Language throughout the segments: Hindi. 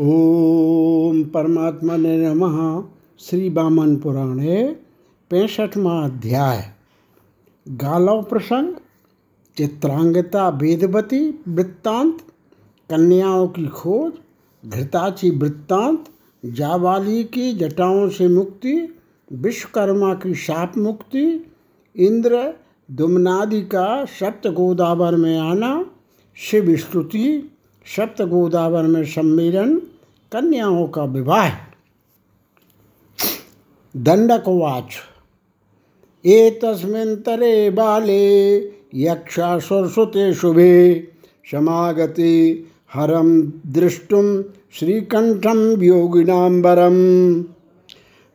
ओम परमात्मा ने नमः। श्री बामन पुराणे पैंसठवा अध्याय। गालव प्रसंग, चित्रांगता वेदवती वृत्तांत, कन्याओं की खोज घृताची वृत्तांत, जावाली की जटाओं से मुक्ति, विश्वकर्मा की शाप मुक्ति, इंद्र दुमनादि का सप्त गोदावर में आना, शिव स्तुति। सप्त गोदावर में सम्मेलन, कन्याओं का विवाह। दंडकवाच एतस्मिन्तरे बाले यक्षा सरस्वते शुभे समागति हरम दृष्टुम श्रीकंठम योगिनाम्बरम।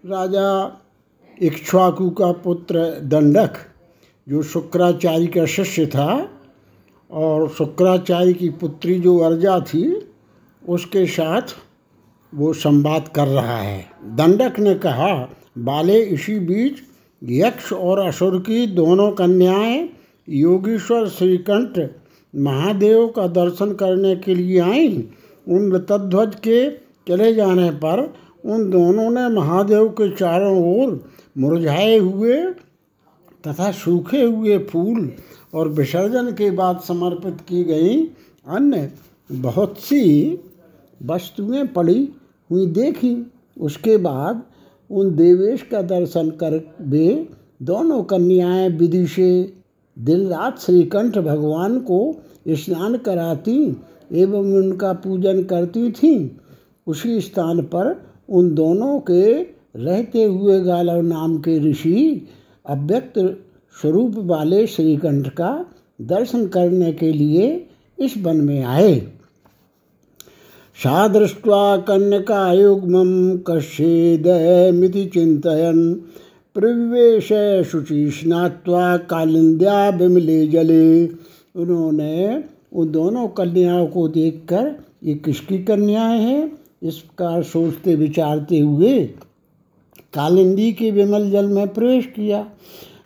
राजा इक्ष्वाकु का पुत्र दंडक, जो शुक्राचार्य का शिष्य था और शुक्राचार्य की पुत्री जो अर्जा थी, उसके साथ वो संवाद कर रहा है। दंडक ने कहा, बाले, इसी बीच यक्ष और असुर की दोनों कन्याएँ योगीश्वर श्रीकंठ महादेव का दर्शन करने के लिए आईं। उन लतध्वज के चले जाने पर उन दोनों ने महादेव के चारों ओर मुरझाए हुए तथा सूखे हुए फूल और विसर्जन के बाद समर्पित की गई अन्य बहुत सी वस्तुएँ पड़ी हुई देखी। उसके बाद उन देवेश का दर्शन कर वे दोनों कन्याएँ विधि से दिन रात श्रीकंठ भगवान को स्नान कराती एवं उनका पूजन करती थीं। उसी स्थान पर उन दोनों के रहते हुए गालव नाम के ऋषि अव्यक्त स्वरूप वाले श्रीकंठ का दर्शन करने के लिए इस वन में आए। सा दृष्ट्वा कन्यकायुग्मं कश्येदमिति चिन्तयन् प्रवेश शुचि स्नात्वा कालिंद्या विमले जले। उन्होंने उन दोनों कन्याओं को देखकर, ये किसकी कन्याएँ हैं? इस प्रकार सोचते विचारते हुए कालिंदी के विमल जल में प्रवेश किया।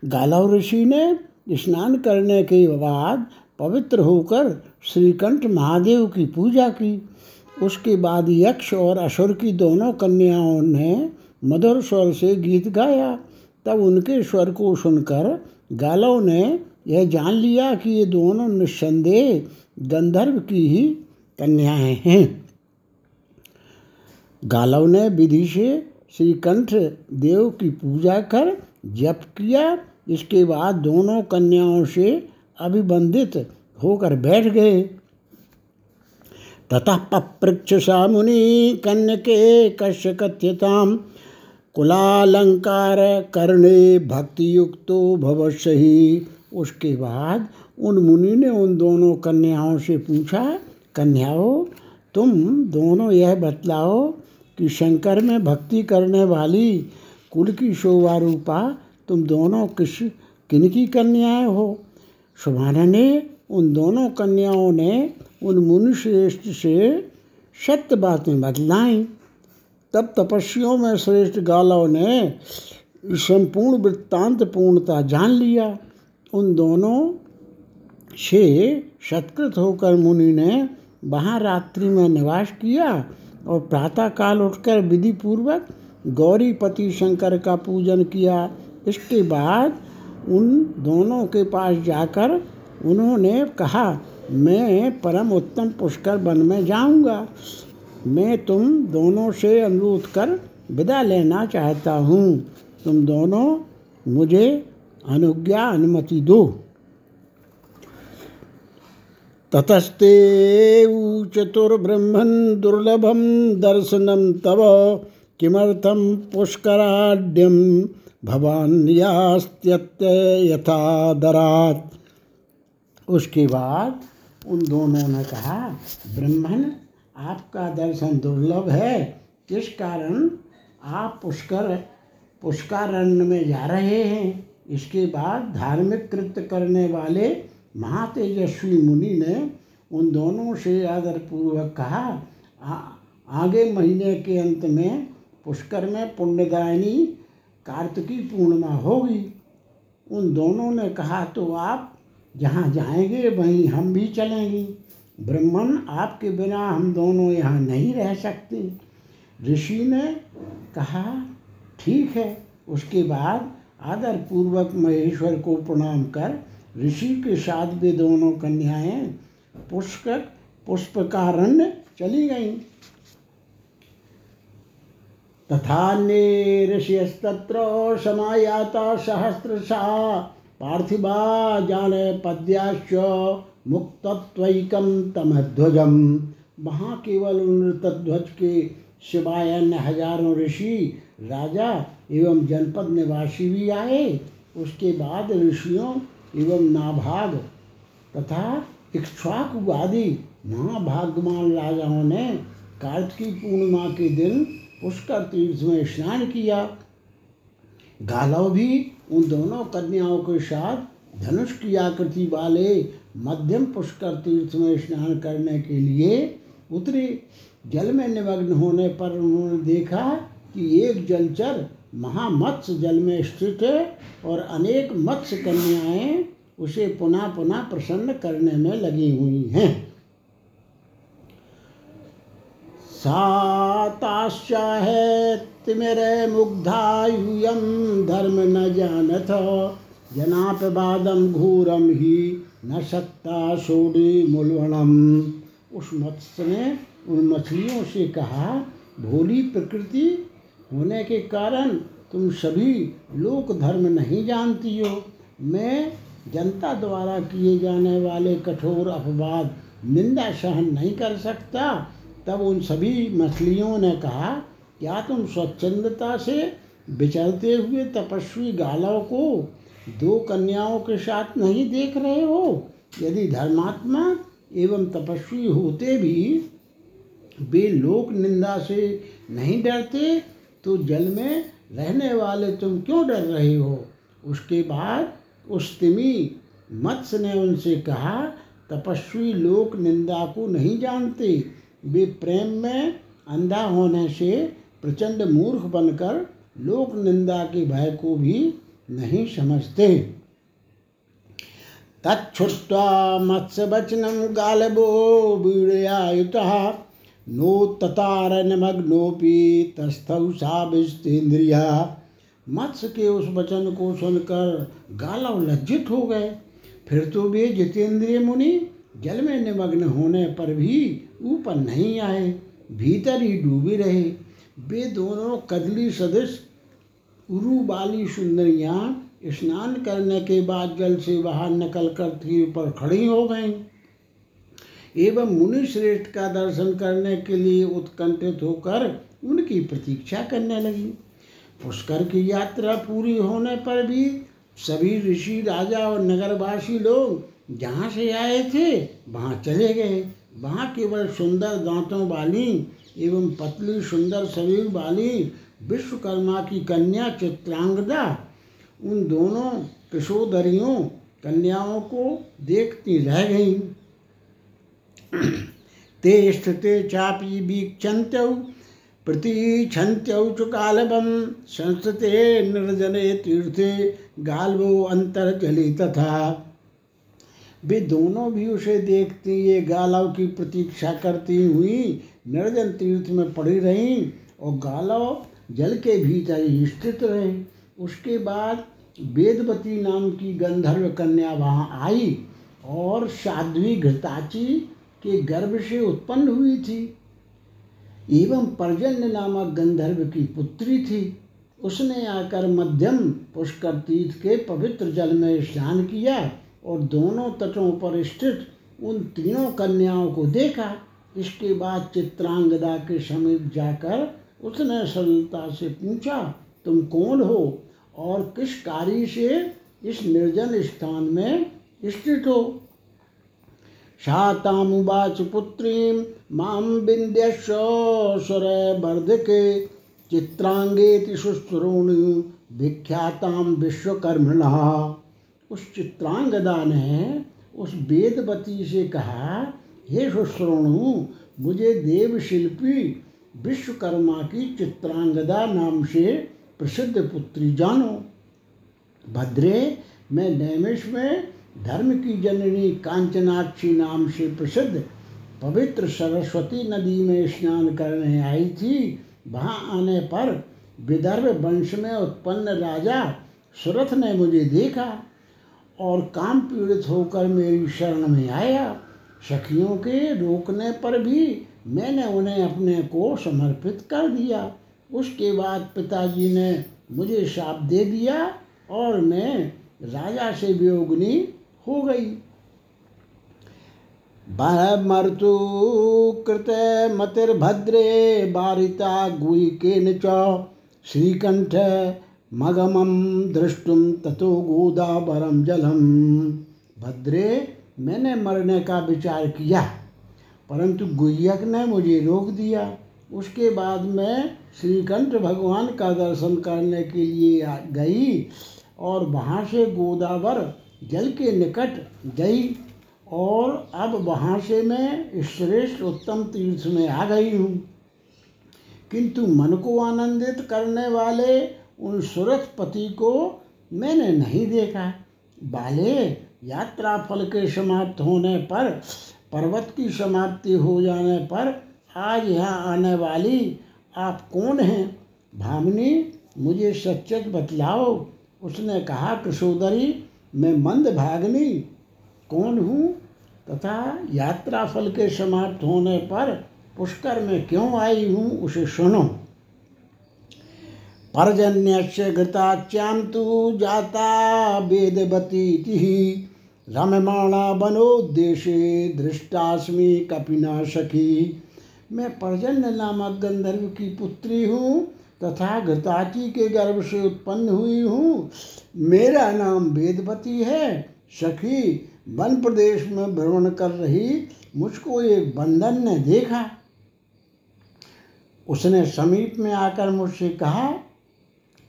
गालव ऋषि ने स्नान करने के बाद पवित्र होकर श्रीकंठ महादेव की पूजा की। उसके बाद यक्ष और असुर की दोनों कन्याओं ने मधुर स्वर से गीत गाया। तब उनके स्वर को सुनकर गालव ने यह जान लिया कि ये दोनों निस्संदेह गंधर्व की ही कन्याएँ हैं। गालव ने विधि से श्रीकंठ देव की पूजा कर जप किया। इसके बाद दोनों कन्याओं से अभिबंधित होकर बैठ गए। ततः पपृक्ष सा मुनि कन्यके कश्य कथ्यताम कुलालंकार करने भक्ति युक्तो भवश्य ही उसके बाद उन मुनि ने उन दोनों कन्याओं से पूछा, कन्याओं, तुम दोनों यह बतलाओ कि शंकर में भक्ति करने वाली कुल की शोभा रूपा तुम दोनों किस किन की कन्याएँ हो? सुभाना ने उन दोनों कन्याओं ने उन मुनिश्रेष्ठ से सत्य बातें बतलाई। तब तपस्वियों में श्रेष्ठ गालव ने संपूर्ण वृत्तांत पूर्णता जान लिया। उन दोनों से सत्कृत होकर मुनि ने वहाँ रात्रि में निवास किया। और प्रातःकाल उठकर विधि पूर्वक गौरीपति शंकर का पूजन किया। इसके बाद उन दोनों के पास जाकर उन्होंने कहा, मैं परम उत्तम पुष्कर वन में जाऊँगा। मैं तुम दोनों से अनुरोध कर विदा लेना चाहता हूँ। तुम दोनों मुझे अनुज्ञा अनुमति दो। ततस्ते चतुर्ब्रह्मन् दुर्लभम दर्शनम तव किमर्थम पुष्कराड्यम भवान्यास्त्यत्य यथादरात। उसके बाद उन दोनों ने कहा ब्रह्मण आपका दर्शन दुर्लभ है। किस कारण आप पुष्कर, पुष्कारण्य में जा रहे हैं? इसके बाद धार्मिक कृत्य करने वाले महातेजस्वी मुनि ने उन दोनों से आदरपूर्वक कहा आ, आगे महीने के अंत में पुष्कर में पुण्यदायिनी कार्तिकी पूर्णिमा होगी। उन दोनों ने कहा तो आप जहाँ जाएँगे वहीं हम भी चलेंगे। ब्रह्मण आपके बिना हम दोनों यहाँ नहीं रह सकते। ऋषि ने कहा ठीक है। उसके बाद आदर पूर्वक महेश्वर को प्रणाम कर ऋषि के साथ वे दोनों कन्याएँ पुष्प पुष्पकारण्य चली गईं। तथान्ये ऋषयस्तत्र समायाता सहस्रशा पार्थिवा जाने पद्याश्च मुक्तत्वैकम तमध्वजम वहाँ केवल उन तध्वज के शिवाय अन्य हज़ारों ऋषि, राजा एवं जनपद निवासी भी आए। उसके बाद ऋषियों एवं नाभाग तथा इक्ष्वाकु आदि महाभाग्यमान राजाओं ने कार्तिकी पूर्णिमा के दिन पुष्कर तीर्थ में स्नान किया। गालव भी उन दोनों कन्याओं के साथ धनुष की आकृति वाले मध्यम पुष्कर तीर्थ में स्नान करने के लिए उतरे। जल में निमग्न होने पर उन्होंने देखा कि एक जलचर महामत्स्य जल में स्थित है और अनेक मत्स्य कन्याएँ उसे पुनः पुनः प्रसन्न करने में लगी हुई हैं। साताश्चाहेतिमिरे मुग्धायूयं धर्म न जानथ जनापवादम घूरम ही न सकता सोडी मूलवणम उस मत्स्य ने उन मछलियों से कहा, भोली प्रकृति होने के कारण तुम सभी लोक धर्म नहीं जानती हो। मैं जनता द्वारा किए जाने वाले कठोर अपवाद निंदा सहन नहीं कर सकता। तब उन सभी मछलियों ने कहा, क्या तुम स्वच्छंदता से विचरते हुए तपस्वी गालव को दो कन्याओं के साथ नहीं देख रहे हो? यदि धर्मात्मा एवं तपस्वी होते भी वे लोक निंदा से नहीं डरते तो जल में रहने वाले तुम क्यों डर रहे हो? उसके बाद उस तिमी मत्स्य ने उनसे कहा, तपस्वी लोक निंदा को नहीं जानते। वे प्रेम में अंधा होने से प्रचंड मूर्ख बनकर लोक निंदा के भय को भी नहीं समझते। तच्छुट्वा मत्स्यवचनम गालबो वीड़यायुतः नोत्तारनमग्नोपि तस्थौ सा विस्तेन्द्रिया मत्स्य के उस वचन को सुनकर गालव लज्जित हो गए। फिर तो वे जितेंद्रिय मुनि जल में निमग्न होने पर भी ऊपर नहीं आए, भीतर ही डूबे रहे। वे दोनों कदली सदृश उरु बाली सुंदरियाँ स्नान करने के बाद जल से बाहर निकल कर तीर पर खड़ी हो गईं। एवं मुनि श्रेष्ठ का दर्शन करने के लिए उत्कंठित होकर उनकी प्रतीक्षा करने लगी। पुष्कर की यात्रा पूरी होने पर भी सभी ऋषि, राजा और नगरवासी लोग जहाँ से आए थे, वहाँ चले गए। वहाँ केवल सुंदर दांतों वाली एवं पतली सुंदर शरीर वाली विश्वकर्मा की कन्या चित्रांगदा, उन दोनों किशोदरियों कन्याओं को देखती रह गईं। ते स्थिते चापी वीक्षन्त्यौ प्रतीक्षन्त्यौ च कालवं संस्थिते निर्जने तीर्थे गाल्वो अंतर्जलि तथा। वे दोनों भी उसे देखती, ये गालव की प्रतीक्षा करती हुई निर्जन तीर्थ में पड़ी रहीं और गालव जल के भीतर स्थित रहे। उसके बाद वेदवती नाम की गंधर्व कन्या वहाँ आई और साध्वी घृताची के गर्भ से उत्पन्न हुई थी। एवं पर्जन्य नामक गंधर्व की पुत्री थी। उसने आकर मध्यम पुष्कर तीर्थ के पवित्र जल में स्नान किया और दोनों तटों पर स्थित उन तीनों कन्याओं को देखा। इसके बाद चित्रांगदा के समीप जाकर उसने सरलता से पूछा, तुम कौन हो और किस कार्य से इस निर्जन स्थान में स्थित हो? शातामुवाच पुत्रीं माँ विन्द्यस्वर वर्धके चित्रांगेति शुश्रूणि विख्यातां विश्वकर्मणः। उस चित्रांगदा ने उस वेदवती से कहा, हे शुश्रोणु, मुझे देवशिल्पी विश्वकर्मा की चित्रांगदा नाम से प्रसिद्ध पुत्री जानो। भद्रे, मैं नैमिष में धर्म की जननी कांचनाक्षी नाम से प्रसिद्ध पवित्र सरस्वती नदी में स्नान करने आई थी। वहाँ आने पर विदर्भ वंश में उत्पन्न राजा सुरथ ने मुझे देखा और काम पीड़ित होकर मेरी शरण में आया। सखियों के रोकने पर भी मैंने उन्हें अपने को समर्पित कर दिया। उसके बाद पिताजी ने मुझे शाप दे दिया और मैं राजा से भी वियोगनी हो गई। मर्तु कृत मतिर्भद्रे बारिता गुई के च श्रीकंठ मगमम दृष्टुम ततो गोदावरम जलम। भद्रे, मैंने मरने का विचार किया, परंतु गुह्यक ने मुझे रोक दिया। उसके बाद मैं श्रीकंठ भगवान का दर्शन करने के लिए गई और वहाँ से गोदावर जल के निकट गई और अब वहाँ से मैं श्रेष्ठ उत्तम तीर्थ में आ गई हूँ। किंतु मन को आनंदित करने वाले उन सुरथपति को मैंने नहीं देखा। बाले यात्रा फल के समाप्त होने पर, पर्वत की समाप्ति हो जाने पर आज यहाँ आने वाली आप कौन हैं? भामिनी, मुझे सच बतलाओ। उसने कहा कृषोदरी मैं मंद भागनी कौन हूँ? तथा यात्रा फल के समाप्त होने पर पुष्कर में क्यों आई हूँ, उसे सुनो। पर्जन्य घृताच्यां तो जाता वेदवती रममाणा बनोद्देशे दृष्टास्मि कपिना सखी मैं पर्जन्य नामक गंधर्व की पुत्री हूँ तथा घृताची के गर्भ से उत्पन्न हुई हूँ। मेरा नाम वेदवती है। सखी, वन प्रदेश में भ्रमण कर रही, मुझको एक बंधन ने देखा। उसने समीप में आकर मुझसे कहा,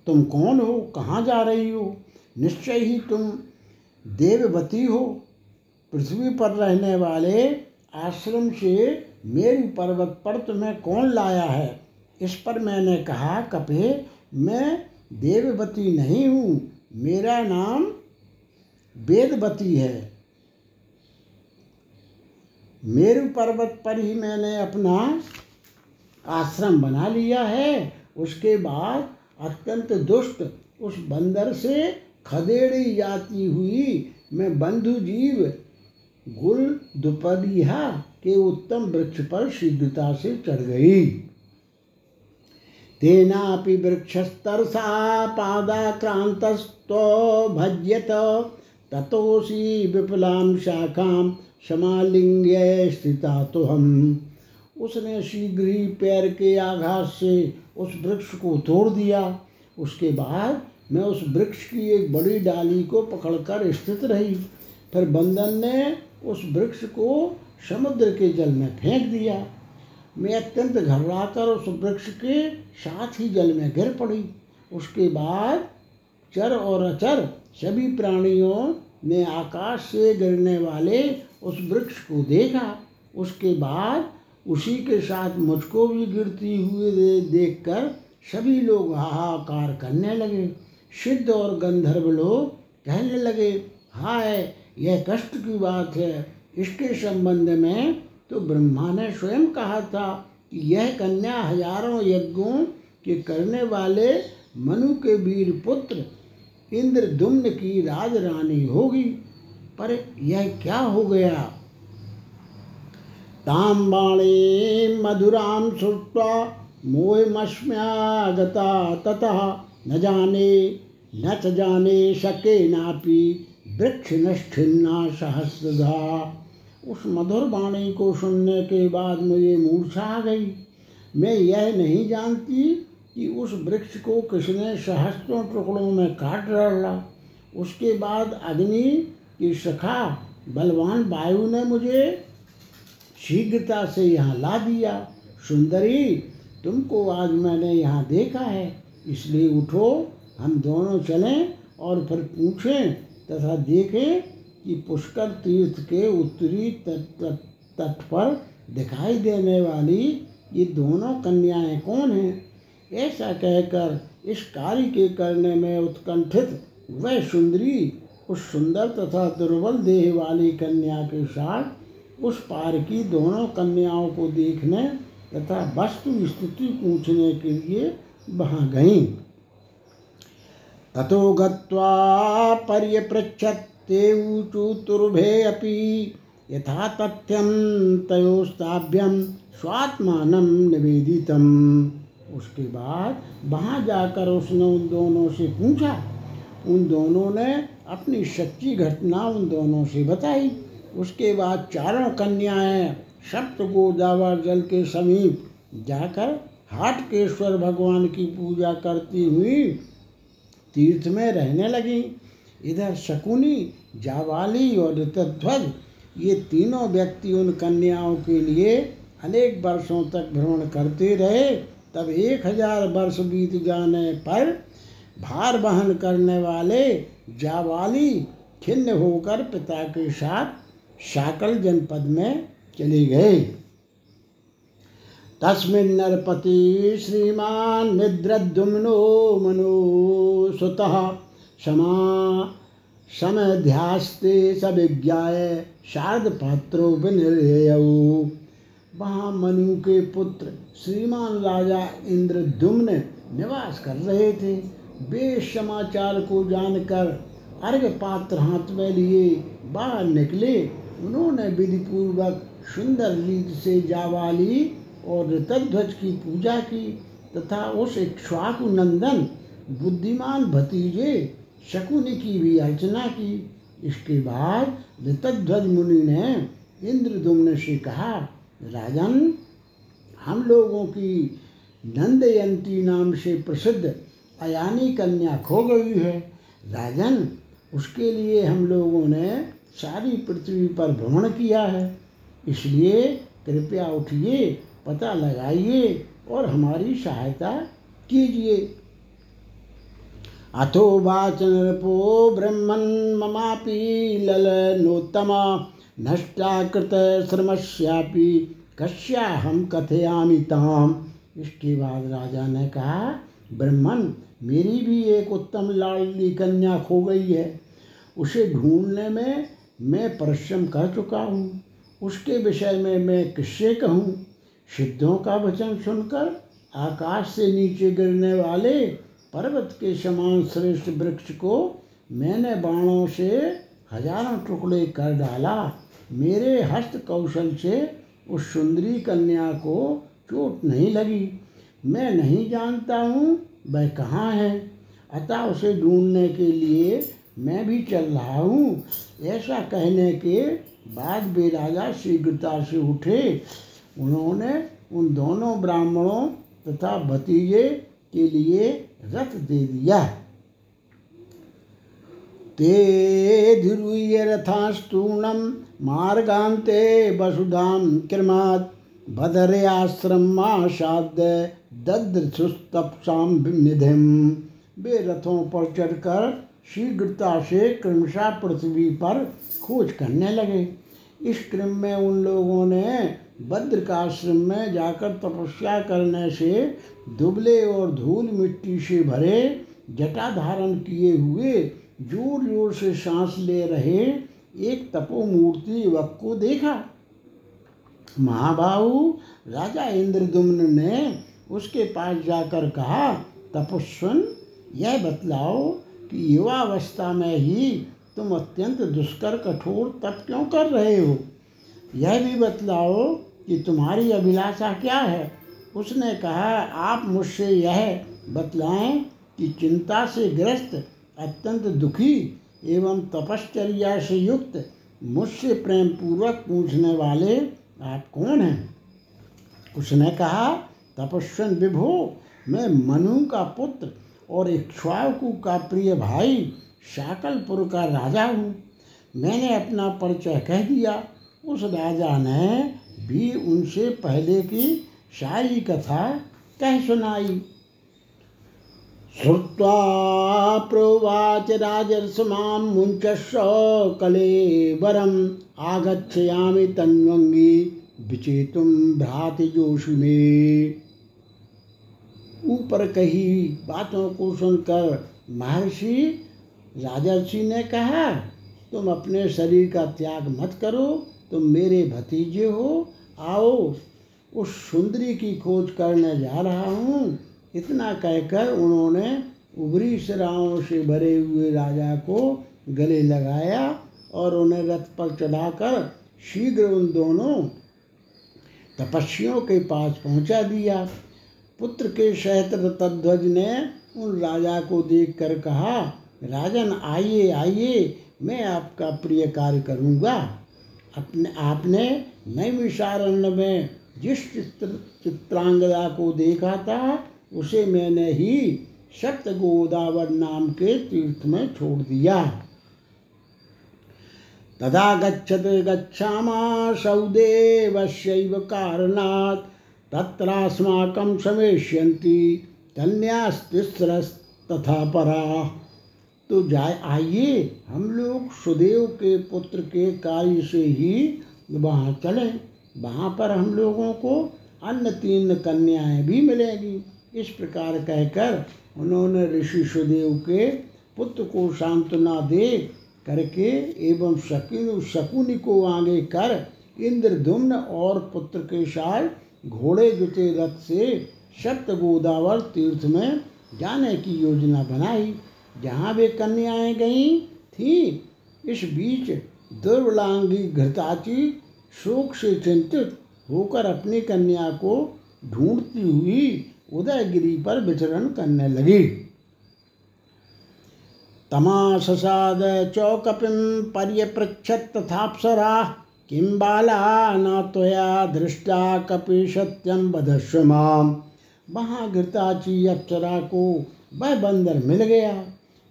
तुम कौन हो? कहाँ जा रही हो? निश्चय ही तुम देववती हो। पृथ्वी पर रहने वाले आश्रम से मेरी पर्वत पर तुम्हें कौन लाया है? इस पर मैंने कहा कपे मैं देववती नहीं हूँ, मेरा नाम वेदवती है। मेरु पर्वत पर ही मैंने अपना आश्रम बना लिया है। उसके बाद अत्यंत दुष्ट उस बंदर से खदेड़ी जाती हुई मैं बंधु जीव गुल दुपदिया के उत्तम वृक्ष पर शीघ्रता से चढ़ गई। तेनापि वृक्षस्तरसा पादाक्रांतस्तो भज्यत। ततोसी विपुलां शाखां समालिंग्य स्थिता तो हम उसने शीघ्र ही पैर के आघात से उस वृक्ष को तोड़ दिया। उसके बाद मैं उस वृक्ष की एक बड़ी डाली को पकड़कर स्थित रही। फिर बंदन ने उस वृक्ष को समुद्र के जल में फेंक दिया। मैं अत्यंत घबराकर उस वृक्ष के साथ ही जल में गिर पड़ी। उसके बाद चर और अचर सभी प्राणियों ने आकाश से गिरने वाले उस वृक्ष को देखा। उसके बाद उसी के साथ मुझको भी गिरती हुए देखकर सभी लोग हाहाकार करने लगे। सिद्ध और गंधर्व लोग कहने लगे, हाय, यह कष्ट की बात है। इसके संबंध में तो ब्रह्मा ने स्वयं कहा था कि यह कन्या हज़ारों यज्ञों के करने वाले मनु के वीर पुत्र इंद्रदुम्न की राजरानी होगी। पर यह क्या हो गया? तां बाणे मधुरां श्रुत्वा मोहमस्म्यागता ततः न जाने, न च जाने शके नापि सहस्रधा। उस मधुर वाणी को सुनने के बाद मुझे मूर्छा आ गई। मैं यह नहीं जानती कि उस वृक्ष को किसने सहस्त्रों टुकड़ों में काट डाला। उसके बाद अग्नि की सखा बलवान वायु ने मुझे शीघ्रता से यहाँ ला दिया। सुंदरी, तुमको आज मैंने यहाँ देखा है। इसलिए उठो, हम दोनों चलें और फिर पूछें तथा देखें कि पुष्कर तीर्थ के उत्तरी तट तट पर दिखाई देने वाली ये दोनों कन्याएँ कौन हैं? ऐसा कहकर इस कार्य के करने में उत्कंठित वह सुंदरी, उस सुंदर तथा दुर्बल देह वाली कन्या के साथ उस पार की दोनों कन्याओं को देखने तथा वस्तु स्थिति पूछने के लिए वहाँ गईं। ततो गत्वा ते ऊचु तुर्भे अपि यथा तथ्यं तयोस्ताभ्यं स्वात्मानं निवेदितम्। उसके बाद वहाँ जाकर उसने उन दोनों से पूछा। उन दोनों ने अपनी सच्ची घटना उन दोनों से बताई। उसके बाद चारों कन्याएँ सप्त गोदावर जल के समीप जाकर हाटकेश्वर भगवान की पूजा करती हुई तीर्थ में रहने लगी। इधर शकुनी, जावाली और ऋतध्वज, ये तीनों व्यक्ति उन कन्याओं के लिए अनेक वर्षों तक भ्रमण करते रहे। तब एक हज़ार वर्ष बीत जाने पर भार वहन करने वाले जावाली खिन्न होकर पिता के साथ शाकल जनपद में चले गए तस्मिन् नरपति श्रीमान निद्रद्युम्नो मनो सुतः क्षमा समध्यास्ते सविज्ञाय शारद पात्रो विनिर्ययौ वहाँ मनु के पुत्र श्रीमान राजा इंद्रद्युम्न निवास कर रहे थे। वे समाचार को जानकर अर्घ पात्र हाथ में लिए बाहर निकले। उन्होंने विधि पूर्वक सुंदर रीत से जावाली और ऋतध्वज की पूजा की तथा उस इक्ष्वाकु नंदन बुद्धिमान भतीजे शकुनि की भी अर्चना की। इसके बाद ऋतध्वज मुनि ने इंद्रदुम्न से कहा, राजन, हम लोगों की नंदयंती नाम से प्रसिद्ध अयानी कन्या खो गई है। राजन, उसके लिए हम लोगों ने सारी पृथ्वी पर भ्रमण किया है। इसलिए कृपया उठिए, पता लगाइए और हमारी सहायता कीजिए। अथो वाचनपो ब्रह्मन् ममापि ललनोत्तमा। नष्टाकृत श्रमस्यापि कश्याहम कथयामि ताम। इसके बाद राजा ने कहा, ब्रह्मन, मेरी भी एक उत्तम लाडली कन्या खो गई है। उसे ढूँढने में मैं परिश्रम कर चुका हूँ। उसके विषय में मैं किससे कहूँ? सिद्धों का वचन सुनकर आकाश से नीचे गिरने वाले पर्वत के समान श्रेष्ठ वृक्ष को मैंने बाणों से हज़ारों टुकड़े कर डाला। मेरे हस्त कौशल से उस सुंदरी कन्या को चोट नहीं लगी। मैं नहीं जानता हूँ वह कहाँ है। अतः उसे ढूँढने के लिए मैं भी चल रहा हूँ। ऐसा कहने के बाद वे राजा शीघ्रता से उठे। उन्होंने उन दोनों ब्राह्मणों तथा भतीजे के लिए रथ दे दिया। ते धिरुय रथास्तूणम मार्गान्ते वसुधाम कृमात् बदरे आश्रम आसाद्य दद्रसुस्तप्साम निधिम वे रथों पर चढ़कर शीघ्रता से क्रमशः पृथ्वी पर खोज करने लगे। इस क्रम में उन लोगों ने बद्रकाश्रम में जाकर तपस्या करने से दुबले और धूल मिट्टी से भरे जटा धारण किए हुए ज़ोर ज़ोर से सांस ले रहे एक तपोमूर्ति युवक को देखा। महाबाहु, राजा इंद्रदुम्न ने उसके पास जाकर कहा, तपस्वन, यह बतलाओ कि युवावस्था में ही तुम अत्यंत दुष्कर, कठोर तप क्यों कर रहे हो? यह भी बतलाओ कि तुम्हारी अभिलाषा क्या है? उसने कहा, आप मुझसे यह बतलाएँ कि चिंता से ग्रस्त, अत्यंत दुखी एवं तपश्चर्या से युक्त, मुझसे प्रेम पूर्वक पूछने वाले आप कौन हैं? उसने कहा, तपस्वन विभो, मैं मनु का पुत्र और इक्ष्वाकु का प्रिय भाई शाकलपुर का राजा हूँ। मैंने अपना परिचय कह दिया। उस राजा ने भी उनसे पहले की शाही कथा कह सुनाई। श्रुत्वा प्रोवाच राजर्षमां मुञ्चस्व कलेवरम् आगच्छयामि तन्वङ्गी विचेतुं भ्रातिजोषि में। ऊपर कही बातों को सुनकर महर्षि, राजर्षि ने कहा, तुम अपने शरीर का त्याग मत करो, तुम मेरे भतीजे हो, आओ उस सुंदरी की खोज करने जा रहा हूँ। इतना कहकर उन्होंने उभरी सिराओं से भरे हुए राजा को गले लगाया और उन्हें रथ पर चढ़ाकर शीघ्र उन दोनों तपस्वियों के पास पहुँचा दिया। पुत्र के सहित रतध्वज ने उन राजा को देख कर कहा, राजन, आइए आइए, मैं आपका प्रिय कार्य करूँगा। अपने, आपने नैमिषारण्य में जिस चित्र चित्रांगदा को देखा था, उसे मैंने ही सप्त गोदावर नाम के तीर्थ में छोड़ दिया। तदा गच्छत गच्छामासौ देवस्यैव कारणात् तत्रास्माकं समेष्यन्ति कन्यास्तिस्रस्तथा परा। तो जाए आइए हम लोग सुदेव के पुत्र के कार्य से ही वहाँ चलें। वहाँ पर हम लोगों को अन्य तीन कन्याएँ भी मिलेंगी। इस प्रकार कहकर उन्होंने ऋषि सुदेव के पुत्र को सांत्वना दे करके एवं शकुन, शकुनि को आगे कर इंद्रधुम्न और पुत्र के साथ घोड़े जुते रथ से सप्त गोदावर तीर्थ में जाने की योजना बनाई। जहाँ वे कन्याएँ गईं, थीं, इस बीच दुर्वलांगी घृताची शोक से चिंतित होकर अपनी कन्या को ढूंढती हुई उदयगिरी पर विचरण करने लगी। तमाशसाद चौकपिं पर्यपृच्छत् तथाप्सरा, किं बाला न त्वया दृष्टा कपि सत्यम बधस्व माम। वहाँ घृताची अप्सरा को वह बंदर मिल गया।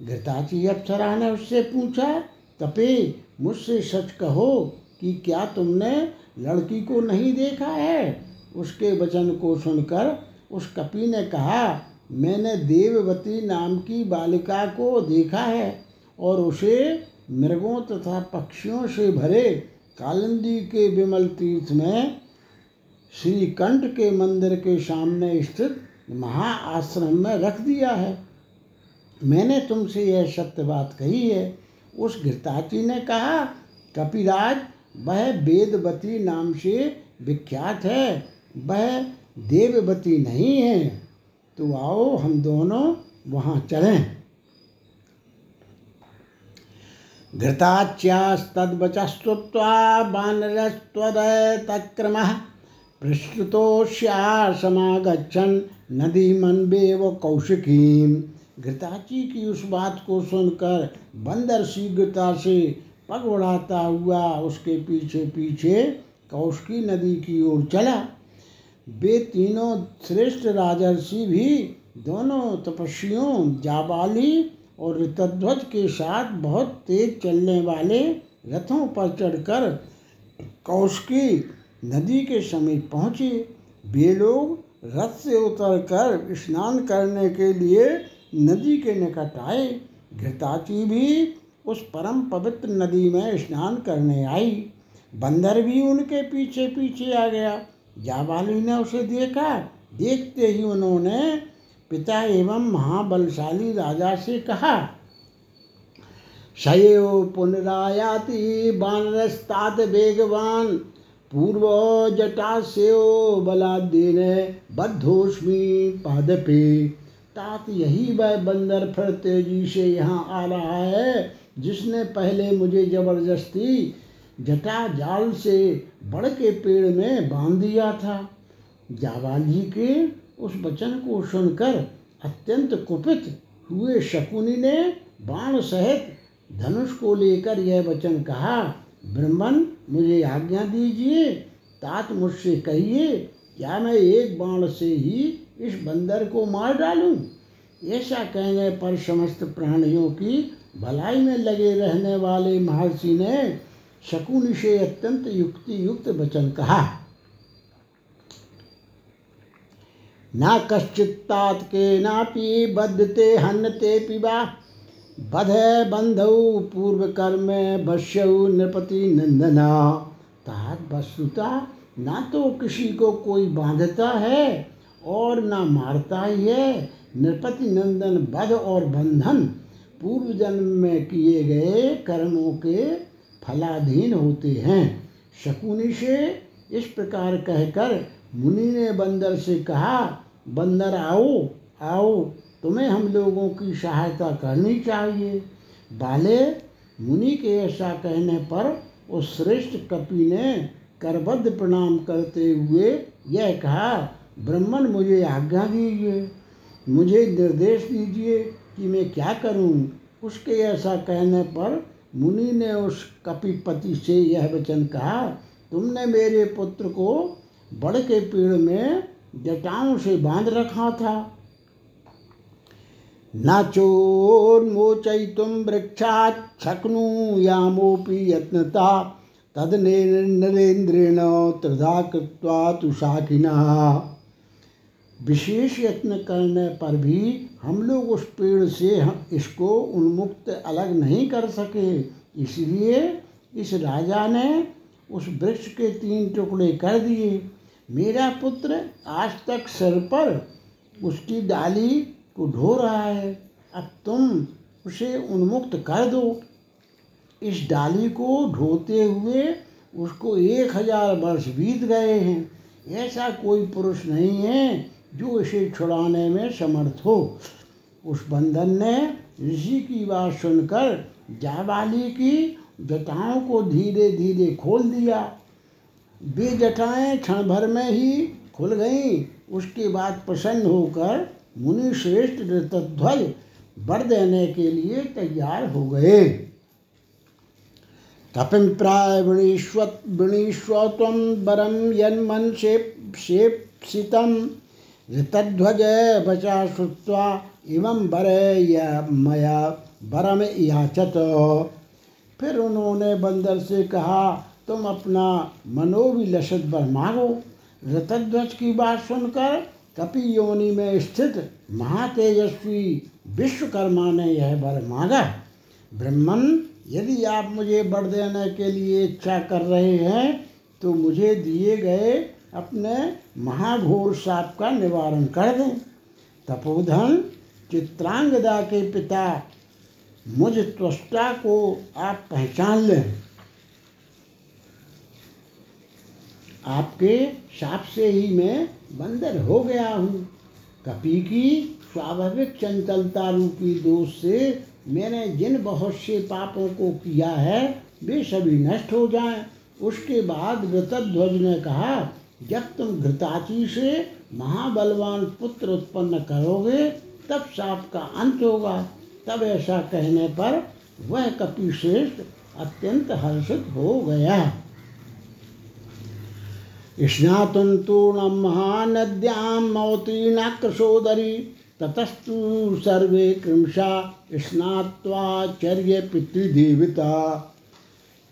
घृताची अप्सरा ने उससे पूछा कपे मुझसे सच कहो कि क्या तुमने लड़की को नहीं देखा है? उसके वचन को सुनकर उस कपि ने कहा, मैंने देववती नाम की बालिका को देखा है और उसे मृगों तथा पक्षियों से भरे कालिंदी के विमल तीर्थ में श्रीकंठ के मंदिर के सामने स्थित महाआश्रम में रख दिया है। मैंने तुमसे यह सत्य बात कही है। उस घृताची ने कहा, कपिराज वह वेदवती नाम से विख्यात है, वह देववती नहीं है। तो आओ हम दोनों वहाँ चलें। घृताच्यास्तद्वचस्तुत्वा बानरस्त्वदतक्रमः पृष्ठतोष्या समागच्छन् नदीमन्वेव कौशिकीं घृताची की उस बात को सुनकर बंदर शीघ्रता से पग बढ़ाता हुआ उसके पीछे पीछे कौशकी नदी की ओर चला। वे तीनों श्रेष्ठ राजर्षि भी दोनों तपस्वियों, जाबाली और ऋतध्वज के साथ बहुत तेज चलने वाले रथों पर चढ़कर कौशकी नदी के समीप पहुँचे। वे लोग रथ से उतरकर स्नान करने के लिए नदी के निकट आए। घृताची भी उस परम पवित्र नदी में स्नान करने आई। बंदर भी उनके पीछे पीछे आ गया। जाबाली ने उसे देखा। देखते ही उन्होंने पिता एवं महाबलशाली राजा से कहा, शयो पुनरायाति बानरस्तात वेगवान। पूर्व जटा जटास्यो बलादीन बद्धोष्मी पादपे। तात यही वह बंदर फिर तेज़ी से यहाँ आ रहा है। जिसने पहले मुझे ज़बरदस्ती जटा जाल से बड़ के पेड़ में बाँध दिया था जावाल जावाली के उस वचन को सुनकर अत्यंत कुपित हुए शकुनी ने बाण सहित धनुष को लेकर यह वचन कहा, ब्रह्मन, मुझे आज्ञा दीजिए, तात मुझसे कहिए, क्या मैं एक बाण से ही इस बंदर को मार डालूं? ऐसा कहने पर समस्त प्राणियों की भलाई में लगे रहने वाले महर्षि ने शकुनि से अत्यंत युक्ति युक्त वचन कहा, न कश्चित्तात केनापि बद्धते हन्नते पिबा। बध बंधौ पूर्व कर्म बश्यौ नृपति नंदना तात वस्तुता ना तो किसी को कोई बांधता है और ना मारता ही है। नृपति नंदन, बध और बंधन पूर्व जन्म में किए गए कर्मों के फलाधीन होते हैं। शकुनी से इस प्रकार कहकर मुनि ने बंदर से कहा, बंदर आओ आओ, तुम्हें हम लोगों की सहायता करनी चाहिए। बाले मुनि के ऐसा कहने पर उस श्रेष्ठ कपि ने करबद्ध प्रणाम करते हुए यह कहा, ब्रह्मन, मुझे आज्ञा दीजिए, मुझे निर्देश दीजिए कि मैं क्या करूँ? उसके ऐसा कहने पर मुनि ने उस कपिपति से यह वचन कहा, तुमने मेरे पुत्र को बड़ के पेड़ में जटाओं से बाँध रखा था। न चोन्मोचयितुं वृक्षात् शक्नुयामोऽपि यत्नता तदनेन्द्रेण त्रिधा कृत्वा तु शाकिना विशेष यत्न करने पर भी हम लोग उस पेड़ से हम इसको उन्मुक्त अलग नहीं कर सके। इसलिए इस राजा ने उस वृक्ष के तीन टुकड़े कर दिए। मेरा पुत्र आज तक सिर पर उसकी डाली को ढो रहा है। अब तुम उसे उन्मुक्त कर दो। इस डाली को ढोते हुए उसको एक हज़ार वर्ष बीत गए हैं। ऐसा कोई पुरुष नहीं है जो इसे छुड़ाने में समर्थ हो। उस बंधन ने ऋषि की बात सुनकर जाबाली की जटाओं को धीरे धीरे खोल दिया। वे जटाएँ क्षण भर में ही खुल गईं। उसके बाद प्रसन्न होकर मुनि श्रेष्ठ ऋतध्वज वर देने के लिए तैयार हो गए। कपिम प्राय वृणीश्वत वृणीश्वत्वम वरम यन्मन शेप्सितम ऋतध्वज बचा श्रुत्वा इमं वर या मया वरम याचत। फिर उन्होंने बंदर से कहा, तुम अपना मनोविलसित वर मांगो। ऋतध्वज की बात सुनकर कपि योनि में स्थित महातेजस्वी विश्वकर्मा ने यह वर मांगा। ब्रह्मन, यदि आप मुझे वर देने के लिए इच्छा कर रहे हैं तो मुझे दिए गए अपने महाघोर साप का निवारण कर दें। तपोधन, चित्रांगदा के पिता, मुझ त्वष्टा को आप पहचान लें। आपके साप से ही मैं बंदर हो गया हूँ। कपि की स्वाभाविक चंचलता रूपी दोष से मैंने जिन बहुत से पापों को किया है, वे सभी नष्ट हो जाएँ। उसके बाद वृतध्वज ने कहा जब तुम घृताची से महाबलवान पुत्र उत्पन्न करोगे, तब साप का अंत होगा। तब ऐसा कहने पर वह कपि श्रेष्ठ अत्यंत हर्षित हो गया। स्नातुं तूर्णं महानद्यां मौतीनाकृशोदरी ततस्तु सर्वे कृंशा स्नात्वाचर्य पितृदेवता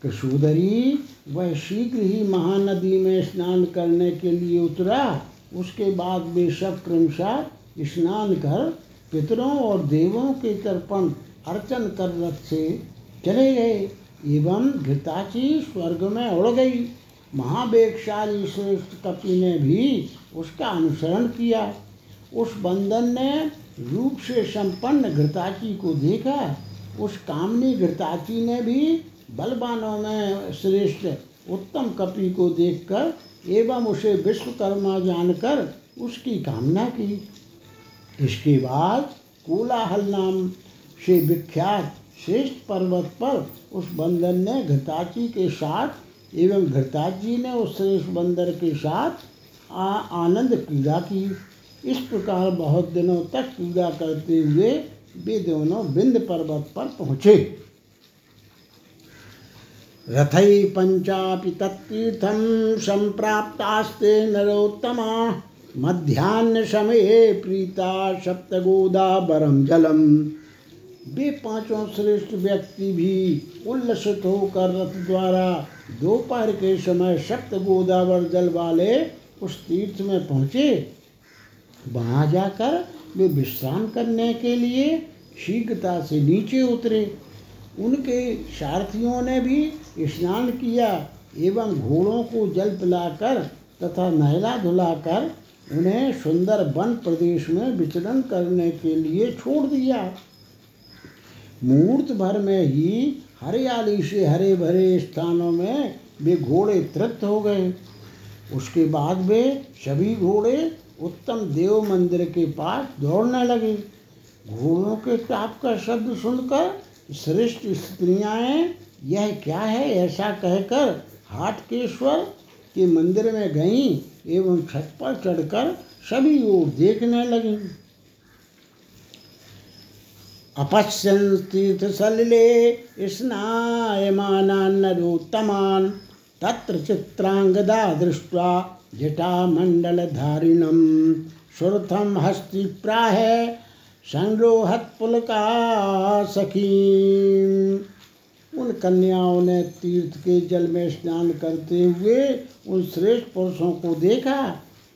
कृषोदरी वह शीघ्र ही महानदी में स्नान करने के लिए उतरा। उसके बाद वे सब क्रमशः स्नान कर पितरों और देवों के तर्पण, अर्चन कर रथ से चले गए एवं घृताची स्वर्ग में उड़ गई। महावेगशाली श्रेष्ठ कपि ने भी उसका अनुसरण किया। उस बंधन ने रूप से संपन्न घृताची को देखा। उस कामनी घृताची ने भी बलवानों में श्रेष्ठ उत्तम कपि को देखकर एवं उसे विश्वकर्मा जानकर उसकी कामना की। इसके बाद कोलाहल नाम से विख्यात श्रेष्ठ पर्वत पर उस बंदर ने घृताची के साथ एवं घृताची ने उस श्रेष्ठ बंदर के साथ आ आनंद क्रीड़ा की। इस प्रकार बहुत दिनों तक क्रीड़ा करते हुए वे दोनों बिंद पर्वत पर पहुँचे। रथै पञ्चापि तत्तीर्थं सम्प्राप्तास्ते नरोत्तमा। मध्याह्न प्रीता सप्तगोदा बरम जलम वे पाँचों श्रेष्ठ व्यक्ति भी उल्लसित होकर रथ द्वारा दोपहर के समय सप्त गोदावर जल वाले उस तीर्थ में पहुँचे। वहाँ जाकर वे विश्राम करने के लिए शीघ्रता से नीचे उतरे। उनके सारथियों ने भी स्नान किया एवं घोड़ों को जल पिलाकर तथा नहला धुलाकर उन्हें सुंदर वन प्रदेश में विचरण करने के लिए छोड़ दिया। मुहूर्त भर में ही हरियाली से हरे भरे स्थानों में वे घोड़े तृप्त हो गए। उसके बाद वे सभी घोड़े उत्तम देव मंदिर के पास दौड़ने लगे। घोड़ों के टाप का शब्द सुनकर श्रेष्ठ स्त्रियाँ यह क्या है ऐसा कहकर हाट के स्वर के मंदिर में गईं एवं छत पर चढ़कर सभी ओर देखने लगी। अपश्यन् तीर्थसलिले स्नायमानान् नरोत्तमान्, तत्र चित्राङ्गदा दृष्ट्वा जटामण्डलधारिणं। सुरथं हस्तिप्राह संरोहत्पुलका सखी उन कन्याओं ने तीर्थ के जल में स्नान करते हुए उन श्रेष्ठ पुरुषों को देखा।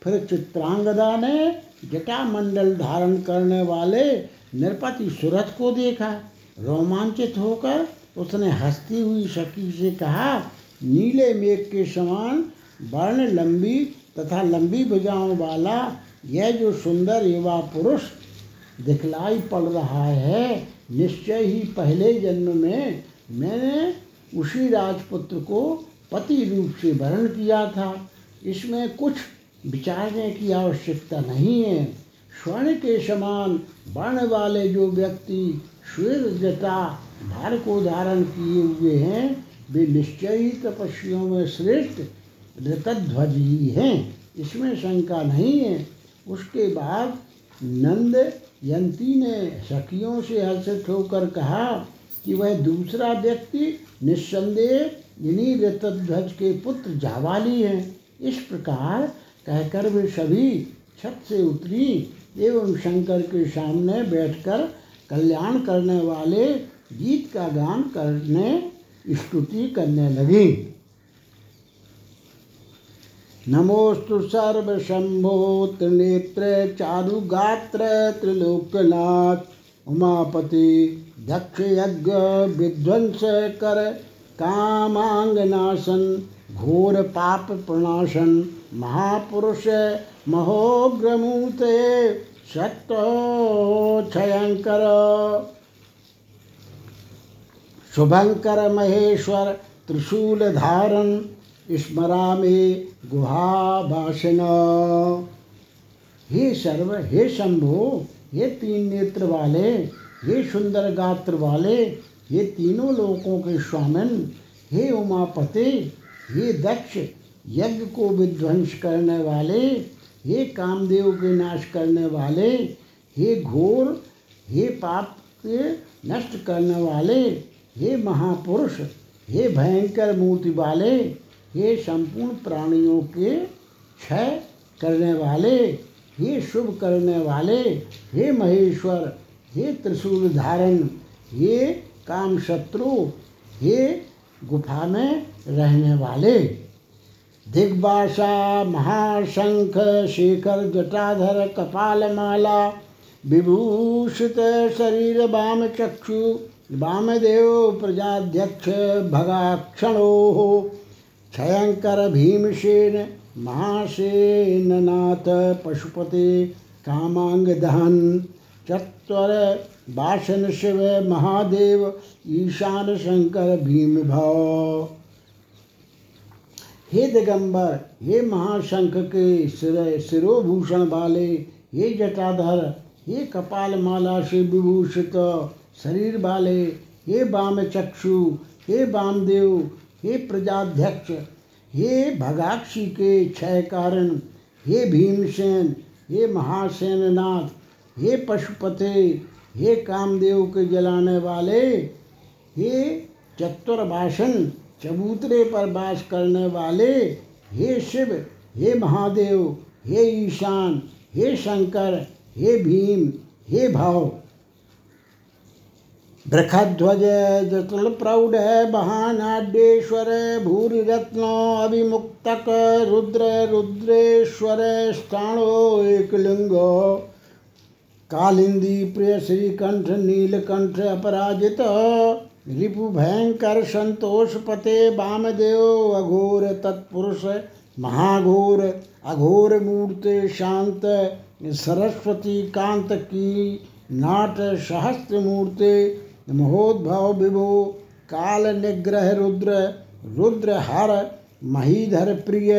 फिर चित्रांगदा ने जटामंडल धारण करने वाले नरपति सुरथ को देखा। रोमांचित होकर उसने हंसती हुई सखी से कहा, नीले मेघ के समान वर्ण लंबी तथा लंबी भुजाओं वाला यह जो सुंदर युवा पुरुष दिखलाई पड़ रहा है, निश्चय ही पहले जन्म में मैंने उसी राजपुत्र को पति रूप से वर्ण किया था। इसमें कुछ विचारने की आवश्यकता नहीं है। स्वर्ण के समान वर्ण वाले जो व्यक्ति श्वेत भार को धारण किए हुए हैं, वे निश्चय ही तपस्वियों में श्रेष्ठ ऋतध्वज ही हैं। इसमें शंका नहीं है। उसके बाद नंद यंती ने सखियों से हर्षित होकर कहा कि वह दूसरा व्यक्ति निस्संदेह इन्हीं ऋतध्वज के पुत्र जावाली हैं। इस प्रकार कहकर वे सभी छत से उतरी एवं शंकर के सामने बैठकर कल्याण करने वाले गीत का गान करने, स्तुति करने लगी। नमोस्तु सर्वशंभो त्रिनेत्र चारुगात्र त्रिलोकनाथ उमापति दक्ष यज्ञ विध्वंस कर कामांगनाशन, घोर पाप प्रणाशन, महापुरुष महोग्रमूते सत्तोक्षयंकर शुभंकर महेश्वर त्रिशूल धारण स्मरा में गुहाभाषण। हे सर्व, हे शंभो हे तीन नेत्र वाले हे सुंदर गात्र वाले, हे तीनों लोकों के स्वामिन, हे उमापते, हे दक्ष, यज्ञ को विध्वंस करने वाले, हे कामदेव के नाश करने वाले, हे घोर, हे पाप के नष्ट करने वाले, हे महापुरुष, हे भयंकर मूर्ति वाले, हे संपूर्ण प्राणियों के क्षय करने वाले, हे शुभ करने वाले, हे महेश्वर हे त्रिशूल धारण हे काम शत्रु हे गुफा में रहने वाले। दिग्बाषा महाशंख, शेखर, जटाधर, कपालमाला, विभूषित शरीर वाम चक्षु वामदेव, प्रजाध्यक्ष, भगाक्षणो क्षयंकर भीमसेन, महासेननाथ, पशुपते कामांग दहन चत्वर बासन शिव महादेव ईशान शंकर भीम भाव। हे दिगंबर, हे महाशंख के सिर, सिरोभूषण वाले, हे जटाधर, हे कपाल माला से विभूषित शरीर वाले, हे वाम चक्षु, हे वामदेव, हे प्रजाध्यक्ष, हे भगाक्षी के क्षय कारण, हे भीमसेन, हे महासेननाथ हे पशुपते, हे कामदेव के जलाने वाले, हे चतुर्भाषण चबूतरे पर वास करने वाले, हे शिव, हे महादेव, हे ईशान, हे शंकर, हे भीम, हे भाव। बृखध्वज जतुल प्रौढ़ महानाड्येश्वर भूरि रत्नो अभिमुक्तक, रुद्र रुद्रेश्वर, स्थाणो एकलिंगो कालिंदी प्रिय श्रीकंठ, नीलकंठ अपराजित, रिपु भयंकर संतोष पते वामदेव अघोर तत्पुरुष, महाघोर अघोर मूर्ति शांत, सरस्वती कांत की नाट सहस्त्र मूर्ति, महोद्भव विभो, काल निग्रह रुद्र रुद्र हर महीधर प्रिय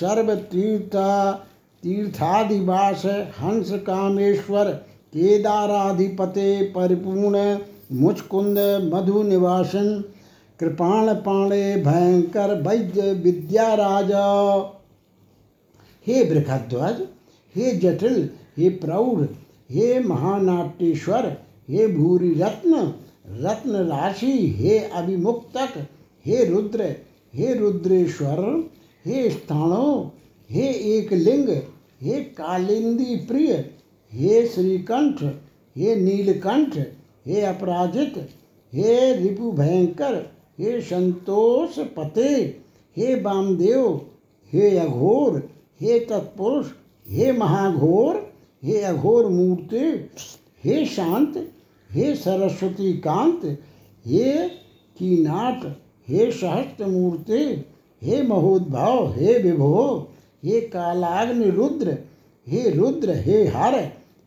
सर्व तीर्था तीर्थादिवास हंस कामेश्वर, केदाराधिपते परिपूर्ण, मुचकुंद मधु निवासन कृपाण पाणे भयंकर वैद्य विद्या राजा हे बृखध्वज हे जटिल, हे प्रौढ़, हे महानाट्येश्वर, हे भूरि रत्न रत्न राशि हे अभिमुक्तक, हे रुद्र, हे रुद्रेश्वर, हे स्थाणो, हे एक लिंग हे कालिंदी प्रिय, हे श्रीकंठ, हे नीलकंठ, हे अपराजित, हे रिपु भयंकर हे संतोष पते, हे वामदेव हे अघोर, हे तत्पुरुष, हे महाघोर, हे अघोर मूर्ति, हे शांत, हे सरस्वती कांत, हे कीनाट, हे सहस्त्र मूर्ति हे महोद्भव, हे विभो। हे कालाग्नि रुद्र, हे रुद्र, हे हर,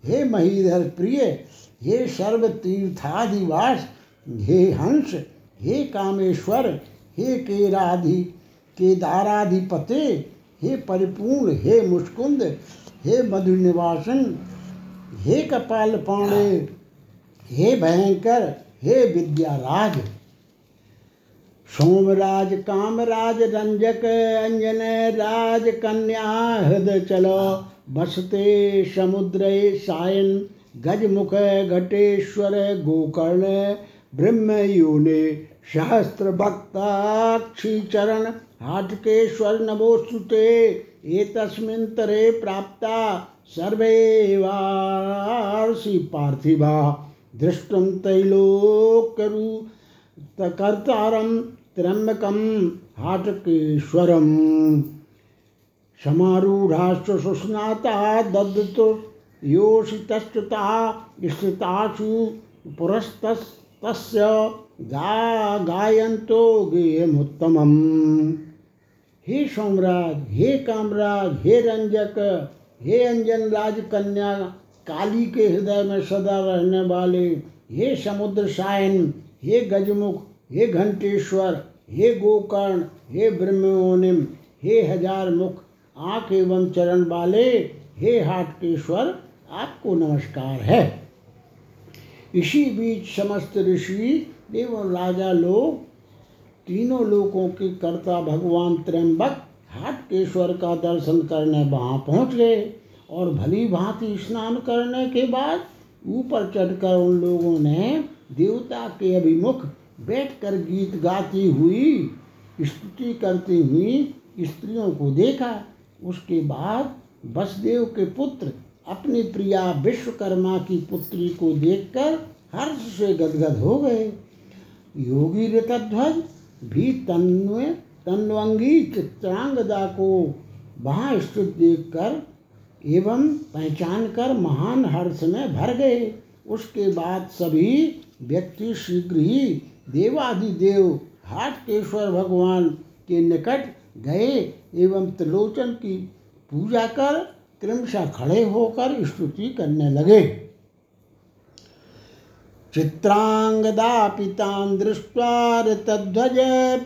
हे महीधर प्रिय, हे सर्व तीर्थादिवास हे हंस, हे कामेश्वर, हे केराधि, केदाराधिपते, हे परिपूर्ण, हे मुस्कुंद, हे मधुनिवासन, हे कपाल पाणे हे भयंकर, हे विद्याराज। सोमराज, कामराज, रंजक, अंजन, राज, कन्या, हृदय चलो। बसते समुद्र, सायन, गजमुख, घटेश्वर, गोकर्ण, ब्रह्म, योने, सहस्त्र भक्ताक्षी चरण, हाटकेश्वर, नमोस्तुते एतस्मिन् तरे प्राप्ता सर्वे वार्षि पार्थिवा। दृष्टुं तैलोकरु कर्तारं त्र्यम्बकं हाटकेश्वरम्। समारूढाश्च सुस्नाता दद्तो योषितस्तुता स्थितासु पुरस्तस्य गा गायन्तो गेयमुत्तमम्। हे सोमराज हे कामराज, हे रंजक, हे अंजन राज कन्या, काली के हृदय में सदा रहने वाले, हे समुद्र सायन हे गजमुख हे घंटेश्वर, हे गोकर्ण, हे ब्रह्मोनिम, हे हज़ार मुख, आँख एवं चरण वाले, हे हाटकेश्वर, आपको नमस्कार है। इसी बीच समस्त ऋषि एवं राजा लोग, तीनों लोकों के कर्ता भगवान त्र्यंबक हाटकेश्वर का दर्शन करने वहाँ पहुँच गए और भली भांति स्नान करने के बाद ऊपर चढ़कर उन लोगों ने देवता के अभिमुख बैठकर गीत गाती हुई स्तुति करती हुई स्त्रियों को देखा। उसके बाद वसुदेव के पुत्र अपनी प्रिया विश्वकर्मा की पुत्री को देखकर हर्ष से गदगद हो गए। योगी ऋतध्वज भी तन्व तन्वंगी चित्रांगदा को वहाँ स्थित देखकर एवं पहचान कर महान हर्ष में भर गए। उसके बाद सभी व्यक्ति शीघ्र ही देवादिदेव हाटकेश्वर भगवान के निकट गए एवं त्रिलोचन की पूजा कर क्रमशः खड़े होकर स्तुति करने लगे। चित्रांगदा पिता दृष्ट्वा ऋतध्वज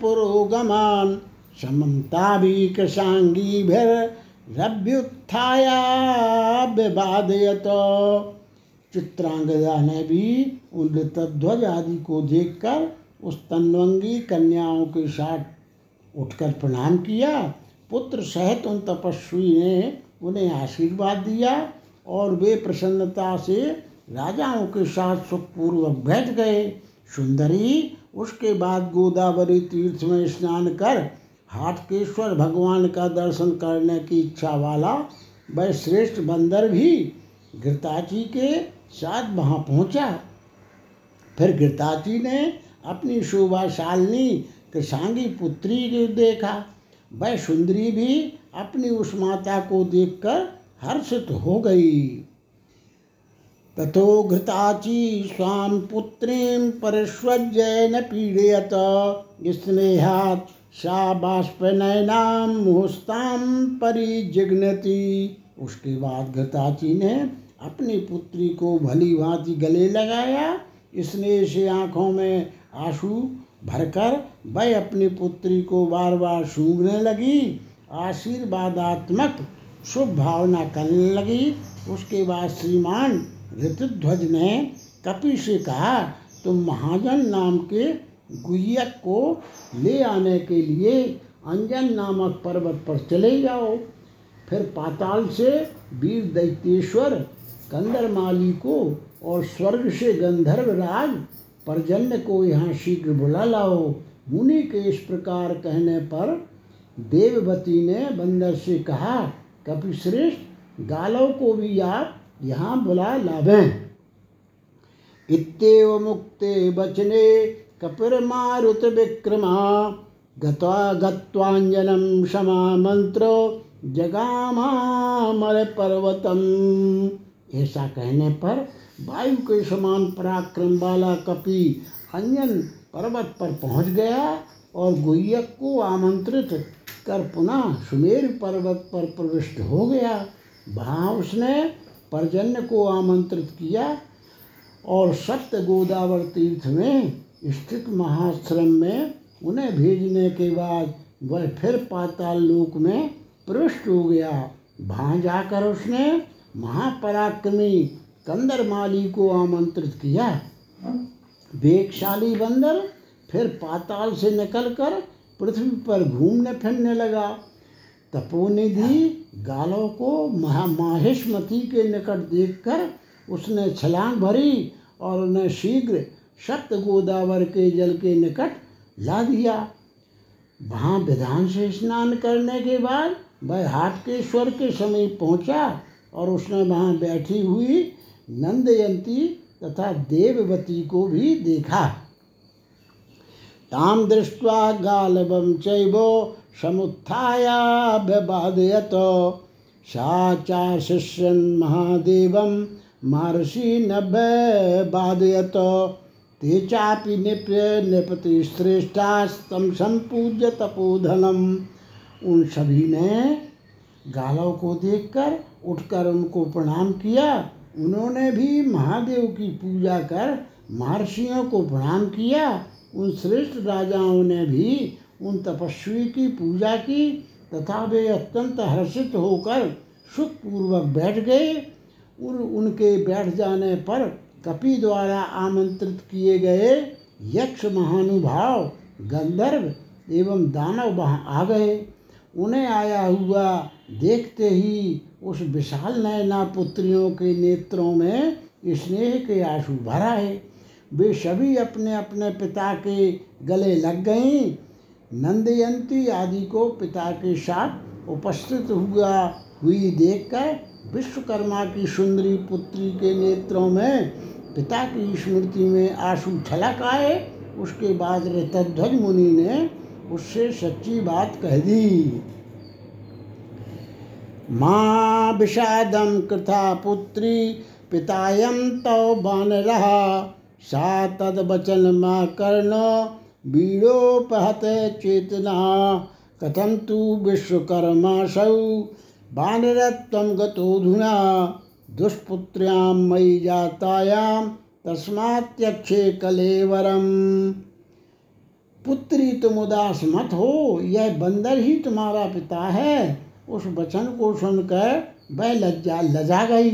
पुरोगमान् समन्ताभिकशाङ्गीभिर्रभ्युत्थायाभ्यबाधयत चित्रांगदा ने भी उन ऋतध्वज आदि को देखकर उस तन्वंगी कन्याओं के साथ उठकर प्रणाम किया। पुत्र सहित उन तपस्वी ने उन्हें आशीर्वाद दिया और वे प्रसन्नता से राजाओं के साथ सुखपूर्वक बैठ गए। सुंदरी उसके बाद गोदावरी तीर्थ में स्नान कर हाटकेश्वर भगवान का दर्शन करने की इच्छा वाला वह श्रेष्ठ बंदर भी घृताची के साथ वहाँ पहुँचा। फिर घृताची ने अपनी शोभाशालिनी कृषांगी पुत्री को देखा। वह सुंदरी भी अपनी उस माता को देखकर हर्षित हो गई। तथो घृताची स्वां पुत्रीं परिष्वज्य न पीड़यत। स्नेहात् सा बाष्पनयनां मुहस्तां परिजिघ्नति। उसके बाद घृताची ने अपनी पुत्री को भली भांति गले लगाया, इसने से आँखों में आँसू भरकर वह अपनी पुत्री को बार बार सूंघने लगी। आशीर्वादात्मक शुभ भावना करने लगी। उसके बाद श्रीमान ऋतुध्वज ने कपि से कहा, तुम महाजन नाम के गुयक को ले आने के लिए अंजन नामक पर्वत पर चले जाओ। फिर पाताल से वीर दैत्येश्वर कंदरमाली को और स्वर्ग से गंधर्व राज परजन्य को यहाँ शीघ्र बुला लाओ। मुनि के इस प्रकार कहने पर देववती ने बंदर से कहा कपिश्रेष्ठ गालव को भी आप यहाँ बुला लावें इत्येव मुक्ते बचने कपिर मारुत विक्रमा। गत्वा गत्वाञ्जनं क्षमा मंत्र जगामामर पर्वतम ऐसा कहने पर वायु के समान पराक्रम वाला कपि अंजन पर्वत पर पहुँच गया और गुह्यक को आमंत्रित कर पुनः सुमेर पर्वत पर प्रविष्ट हो गया। वहाँ उसने परजन्य को आमंत्रित किया और सप्त गोदावर तीर्थ में स्थित महाश्रम में उन्हें भेजने के बाद वह फिर पाताल लोक में प्रविष्ट हो गया। वहाँ जाकर उसने महापराक्रमी कंदरमाली को आमंत्रित किया। वेगशाली बंदर फिर पाताल से निकलकर पृथ्वी पर घूमने फिरने लगा। तपोनिधि गालों को महा माहेशमती के निकट देखकर उसने छलांग भरी और उन्हें शीघ्र सप्त गोदावर के जल के निकट ला दिया। वहाँ विधान से स्नान करने के बाद वह हाट के स्वर के समीप पहुँचा। और उसने वहाँ बैठी हुई नंदयंती तथा देववती को भी देखा। ताम दृष्ट्वा गालवं चैव समुत्थायाभ्यबाधयत। सा चाशिष्यन् महादेवं महर्षि नभ्यबाधयत। ते चापि निप्य निपति श्रेष्ठास्तम संपूज्य तपोधनम। उन सभी ने गालों को देखकर उठकर उनको प्रणाम किया, उन्होंने भी महादेव की पूजा कर महर्षियों को प्रणाम किया। उन श्रेष्ठ राजाओं ने भी उन तपस्वी की पूजा की, तथा वे अत्यंत हर्षित होकर सुखपूर्वक बैठ गए। और उनके बैठ जाने पर कपि द्वारा आमंत्रित किए गए यक्ष महानुभाव, गंधर्व एवं दानव वहाँ आ गए। उन्हें आया हुआ देखते ही उस विशाल नयना पुत्रियों के नेत्रों में स्नेह के आँसू भरा है। वे सभी अपने अपने पिता के गले लग गईं। नंदयंती आदि को पिता के साथ उपस्थित हुआ, हुई देखकर विश्वकर्मा की सुंदरी पुत्री के नेत्रों में पिता की स्मृति में आँसू छलक आए। उसके बाद ऋतध्वज मुनि ने उससे सच्ची बात कह दी। माँ विषादम कृथा पुत्री पितायम तव बान रहा सा तद वचन माँ कर्ण वीड़ोपहत चेतना। कथम तु विश्वकर्मा सौ बानरत्वं गतोऽधुना दुष्पुत्र्यां मयि जातायां तस्मात्यक्षे कलेवरम। पुत्री तुम उदास मत हो, यह बंदर ही तुम्हारा पिता है। उस वचन को सुनकर वह लज्जा लजा गई,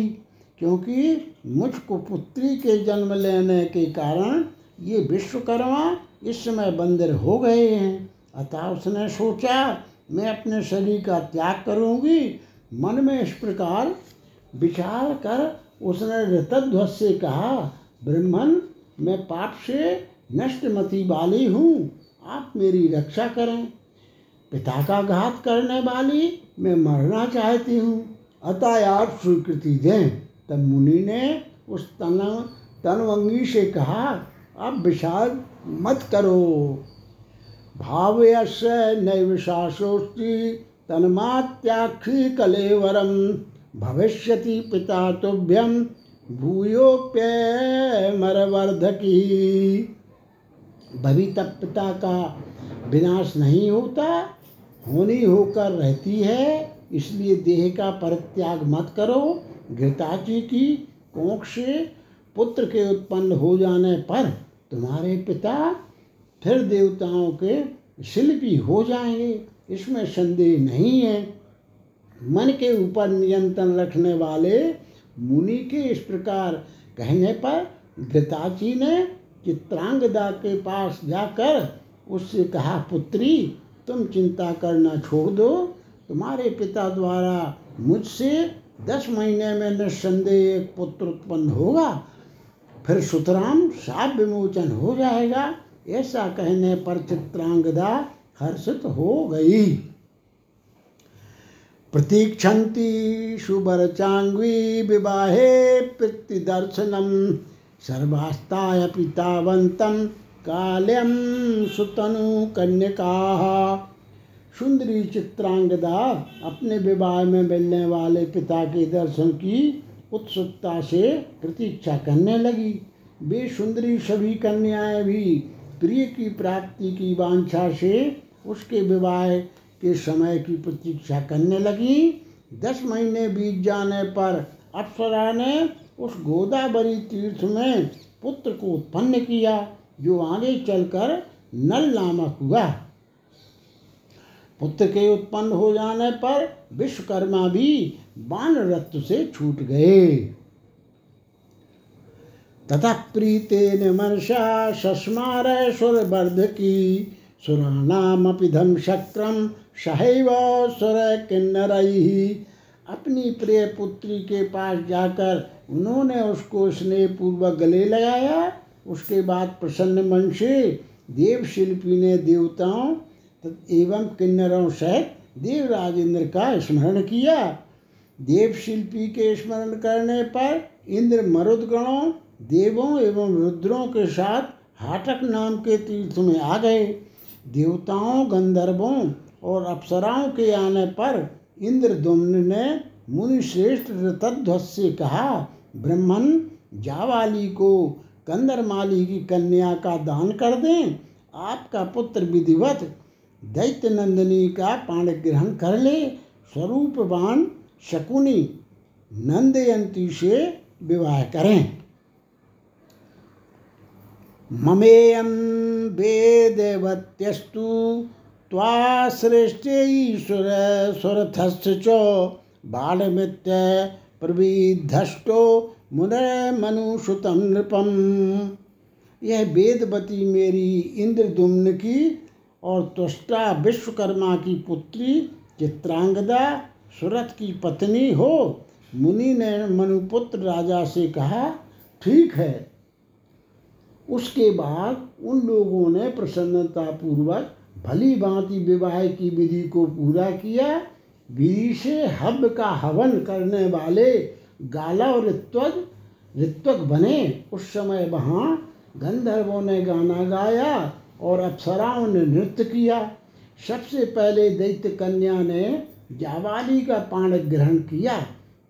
क्योंकि मुझको पुत्री के जन्म लेने के कारण ये विश्वकर्मा इस समय बंदर हो गए हैं। अतः उसने सोचा, मैं अपने शरीर का त्याग करूँगी। मन में इस प्रकार विचार कर उसने ऋतध्वज से कहा, ब्रह्मन, मैं पाप से नष्टमति वाली हूँ, आप मेरी रक्षा करें। पिता का घात करने वाली मैं मरना चाहती हूँ। अतः आप स्वीकृति दें। तब मुनि ने उस तन, तनवंगी से कहा, अब विषाद मत करो। भावयश नैव शासोस्ति तन्मात्याक्षी कलेवरम भविष्यति पिता तुभ्यम भूयोप्यमरवर्धकी भवि तब पिता का विनाश नहीं होता, होनी होकर रहती है, इसलिए देह का परित्याग मत करो। घृताची की कोख से पुत्र के उत्पन्न हो जाने पर तुम्हारे पिता फिर देवताओं के शिल्पी हो जाएँगे। इसमें संदेह नहीं है। मन के ऊपर नियंत्रण रखने वाले मुनि के इस प्रकार कहने पर घृताची ने चित्रांगदा के पास जाकर उससे कहा, पुत्री, तुम चिंता करना छोड़ दो। तुम्हारे पिता द्वारा मुझसे दस महीने में निस्संदेह एक पुत्र उत्पन्न होगा। फिर सुतराम साप विमोचन हो जाएगा। ऐसा कहने पर चित्रांगदा हर्षित हो गई। प्रतीक्षन्ति शुभरचाङ्गी विवाहे प्रीतिदर्शनं सर्वास्ताय पितावन्तं काल्यं सुतनु कन्यकाः। सुंदरी चित्रांगदा अपने विवाह में मिलने वाले पिता के दर्शन की उत्सुकता से प्रतीक्षा करने लगी। वे सुंदरी सभी कन्याएँ भी प्रिय की प्राप्ति की वांछा से उसके विवाह के समय की प्रतीक्षा करने लगी। दस महीने बीत जाने पर अप्सरा ने उस गोदावरी तीर्थ में पुत्र को उत्पन्न किया। जो आगे चलकर नल नामक हुआ। पुत्र के उत्पन्न हो जाने पर विश्वकर्मा भी बाण रत्व से छूट गए। तथा प्रीतेन मनसा सस्मार सुरवर्ध की सुराणामपि धम शक्रम सहैव सुर किन्नर। अपनी प्रिय पुत्री के पास जाकर उन्होंने उसको स्नेह पूर्वक गले लगाया उसके बाद प्रसन्न मन से देव शिल्पी ने देवताओं एवं किन्नरों सहित देवराज इंद्र का स्मरण किया। देव शिल्पी के स्मरण करने पर इंद्र मरुदगणों, देवों एवं रुद्रों के साथ हाटक नाम के तीर्थ में आ गए। देवताओं, गंधर्वों और अप्सराओं के आने पर इंद्रदुम्न ने मुनि श्रेष्ठ ऋतध्वज से कहा, ब्रह्मन, जावाली को कंदरमाली की कन्या का दान कर दें। आपका पुत्र विधिवत दैत्य नंदिनी का पाण ग्रहण कर ले। स्वरूपवान शकुनी नंदयंती से विवाह करें। ममेयं वेदेवत्यस्तु त्वाश्रेष्ठैश्वर सुरथश्च बालमित्य प्रविधष्टो मुनमनुसुतं नृपम। यह वेदवती मेरी इंद्रदुम्न की और त्वष्टा विश्वकर्मा की पुत्री चित्रांगदा सुरथ की पत्नी हो। मुनि ने मनुपुत्र राजा से कहा, ठीक है। उसके बाद उन लोगों ने प्रसन्नता पूर्वक भली भांति विवाह की विधि को पूरा किया। विधि से हब का हवन करने वाले गाला और ऋत्वज, ऋत्वक बने। उस समय वहाँ गंधर्वों ने गाना गाया और अप्सराओं ने नृत्य किया। सबसे पहले दैत्य कन्या ने जावाली का पाण ग्रहण किया।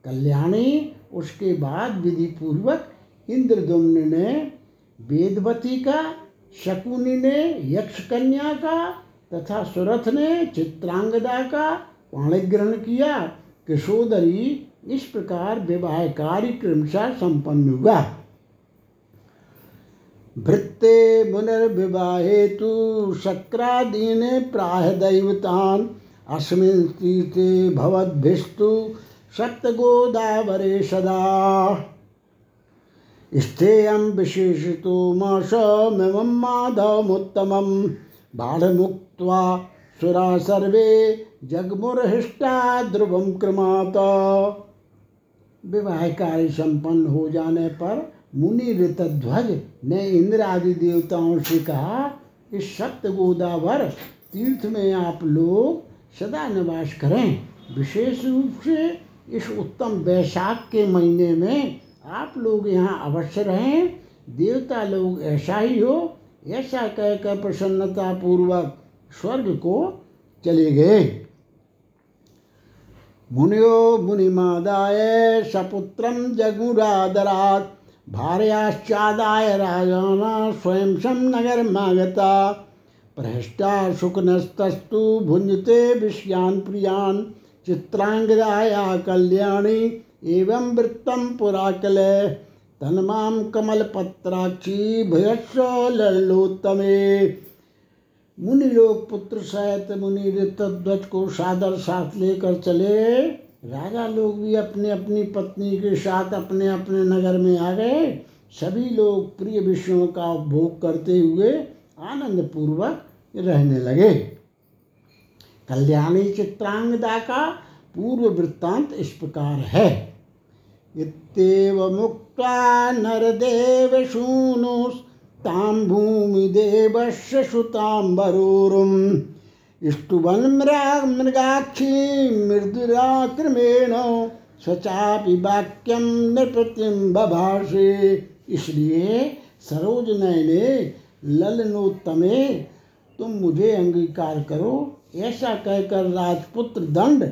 कल्याणी, उसके बाद विधि पूर्वक इंद्रदुम्न ने वेदवती का, शकुनी ने यक्ष कन्या का तथा सुरथ ने चित्रांगदा का पाणिग्रहण किया। किशोदरी इस प्रकार विवाह कार्य क्रमशः संपन्न हुआ। भृत्ते मुनिर्विवाहे तो शक्रादीन प्राह दैवतान अस्मिन् तीर्थे भवद्भिस्तु सप्तगोदावरे सदा स्थेयं विशेषितो माशमिमं माधवमुत्तमं बाढमुक्त्वा सुरा सर्वे जगमुरहिष्टा ध्रुवं क्रमात विवाह कार्य संपन्न हो जाने पर मुनि ऋतध्वज ने इंद्र आदि देवताओं से कहा, इस सप्त गोदावर तीर्थ में आप लोग सदा निवास करें। विशेष रूप से इस उत्तम वैशाख के महीने में आप लोग यहाँ अवश्य रहें। देवता लोग ऐसा ही हो, ऐसा कहकर प्रसन्नता पूर्वक स्वर्ग को चले गए। मुनियो मुनिमादाय सपुत्रम जगुरादरात, भार्याश्चादाय राजाना स्वयं नगर मागता प्रहष्टा शुकनस्तस्तु भुंजते विषयान प्रियान चित्रांगदाया कल्याणी, एवं वृत्तम पुराकल। तन्माम कमलपत्राक्षी भयस्व लल्लोत्तमे मुनि लोग पुत्र सहित मुनि ध्वज को सादर साथ लेकर चले। राजा लोग भी अपने अपनी पत्नी के साथ अपने अपने नगर में आ गए। सभी लोग प्रिय विषयों का भोग करते हुए आनंद पूर्वक रहने लगे। कल्याणी चित्रांगदा का पूर्व वृत्तांत इस प्रकार है। इत्येव मुक्त्वा नरदेव शूनुस्तां भूमिदेवस्य सुताम्बरूरुम्। स्तुवन् मृगाक्षी मृदुराक्रमेण सचापि वाक्यम नृपतिम बभाषे इसलिए सरोज नयने ललनोत्तमे, तुम मुझे अंगीकार करो, ऐसा कहकर राजपुत्र दंड,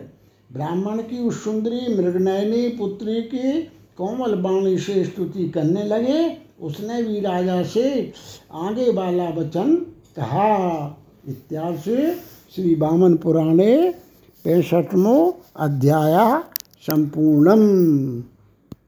ब्राह्मण की उस सुंदरी मृगनयनी पुत्री की कोमल वाणी से स्तुति करने लगे। उसने भी राजा से, आगे वाला वचन कहा। इत्यादि से श्री वामन पुराणे पैंसठवों अध्याय संपूर्णम।